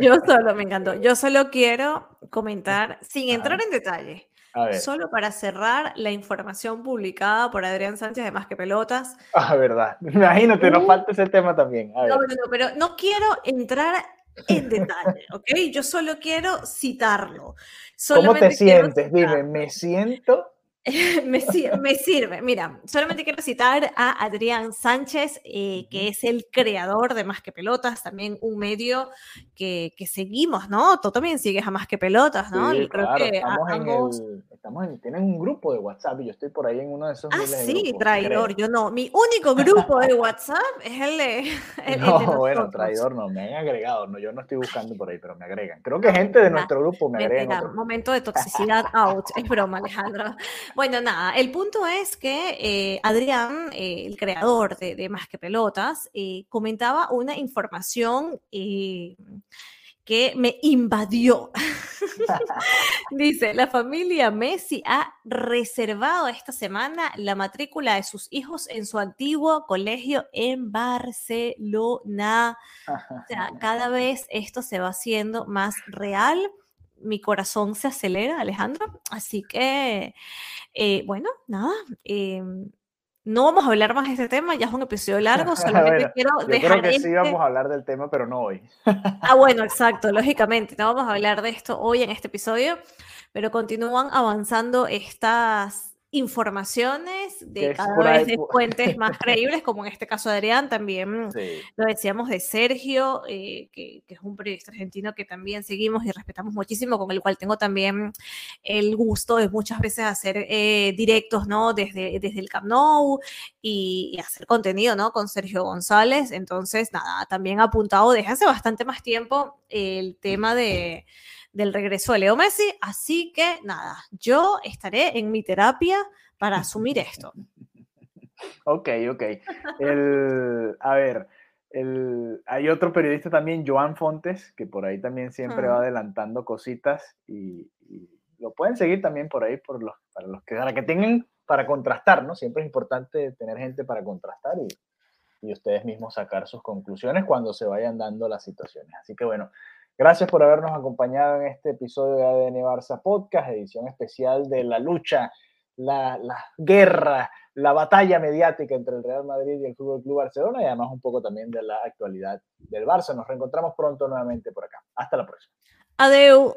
Speaker 3: yo solo, me encantó, yo solo quiero comentar, sin entrar en detalle, Solo para cerrar la información publicada por Adrián Sánchez de Más que Pelotas.
Speaker 2: Ah, verdad. [laughs] Imagínate, nos falta ese tema también.
Speaker 3: No, no, no, pero no quiero entrar en detalle, ¿ok? Yo solo quiero citarlo.
Speaker 2: ¿Cómo te sientes? Dime, me siento [laughs]
Speaker 3: me, me, sirve. Mira, solamente quiero citar a Adrián Sánchez, eh, que es el creador de Más que Pelotas, también un medio que, que seguimos, ¿no? Tú también sigues a Más que Pelotas, ¿no?
Speaker 2: Sí, Creo que estamos, en el, estamos en, tienen un grupo de WhatsApp y yo estoy por ahí en uno de esos.
Speaker 3: Ah, sí, traidor, yo no. Mi único grupo de WhatsApp es el de. [laughs]
Speaker 2: El, no, [laughs] bueno, traidor no, me han agregado, no, yo no estoy buscando por ahí, pero me agregan. Creo que gente de nuestro grupo me agrega.
Speaker 3: Momento de toxicidad out, es broma, Alejandro. Bueno, nada, el punto es que eh, Adrián, eh, el creador de, Más que Pelotas, eh, comentaba una información que me invadió. [laughs] Dice, la familia Messi ha reservado esta semana la matrícula de sus hijos en su antiguo colegio en Barcelona. O sea, cada vez esto se va haciendo más real mi corazón se acelera, Alejandro. Así que, eh, bueno, nada. Em, no vamos a hablar más de este tema, ya es un episodio largo, [laughs] solamente quiero
Speaker 2: yo Creo que sí vamos a hablar del tema, pero no hoy.
Speaker 3: ah, [laughs] bueno, exacto, lógicamente, no vamos a hablar de esto hoy en este episodio, pero continúan avanzando estas informaciones de cada vez de [laughs] fuentes más [laughs] creíbles, como en este caso de Adrián, también lo decíamos de Sergio, eh, que, es un periodista argentino que también seguimos y respetamos muchísimo, con el cual tengo también el gusto de muchas veces hacer eh, directos, ¿no? Desde, desde el Camp Nou y, y, hacer contenido, ¿no? Con Sergio González. Entonces, nada, también apuntado desde hace bastante más tiempo el tema de del regreso de Leo Messi. Así que nada, yo estaré en mi terapia para asumir esto. [laughs]
Speaker 2: Ok, ok. a ver, el, hay otro periodista también, Joan Fontes, que por ahí también siempre va adelantando cositas y, lo pueden seguir también por ahí por los, para los que, para que tengan para contrastar, ¿no? Siempre es importante tener gente para contrastar y, y ustedes mismos sacar sus conclusiones cuando se vayan dando las situaciones. Así que bueno, Gracias por habernos acompañado en este episodio de ADN Barça Podcast, edición especial de la lucha, la, guerra, la batalla mediática entre el Real Madrid y el Fútbol Club Barcelona y además un poco también de la actualidad del Barça. Nos reencontramos pronto nuevamente por acá. Hasta la próxima.
Speaker 3: Adeu.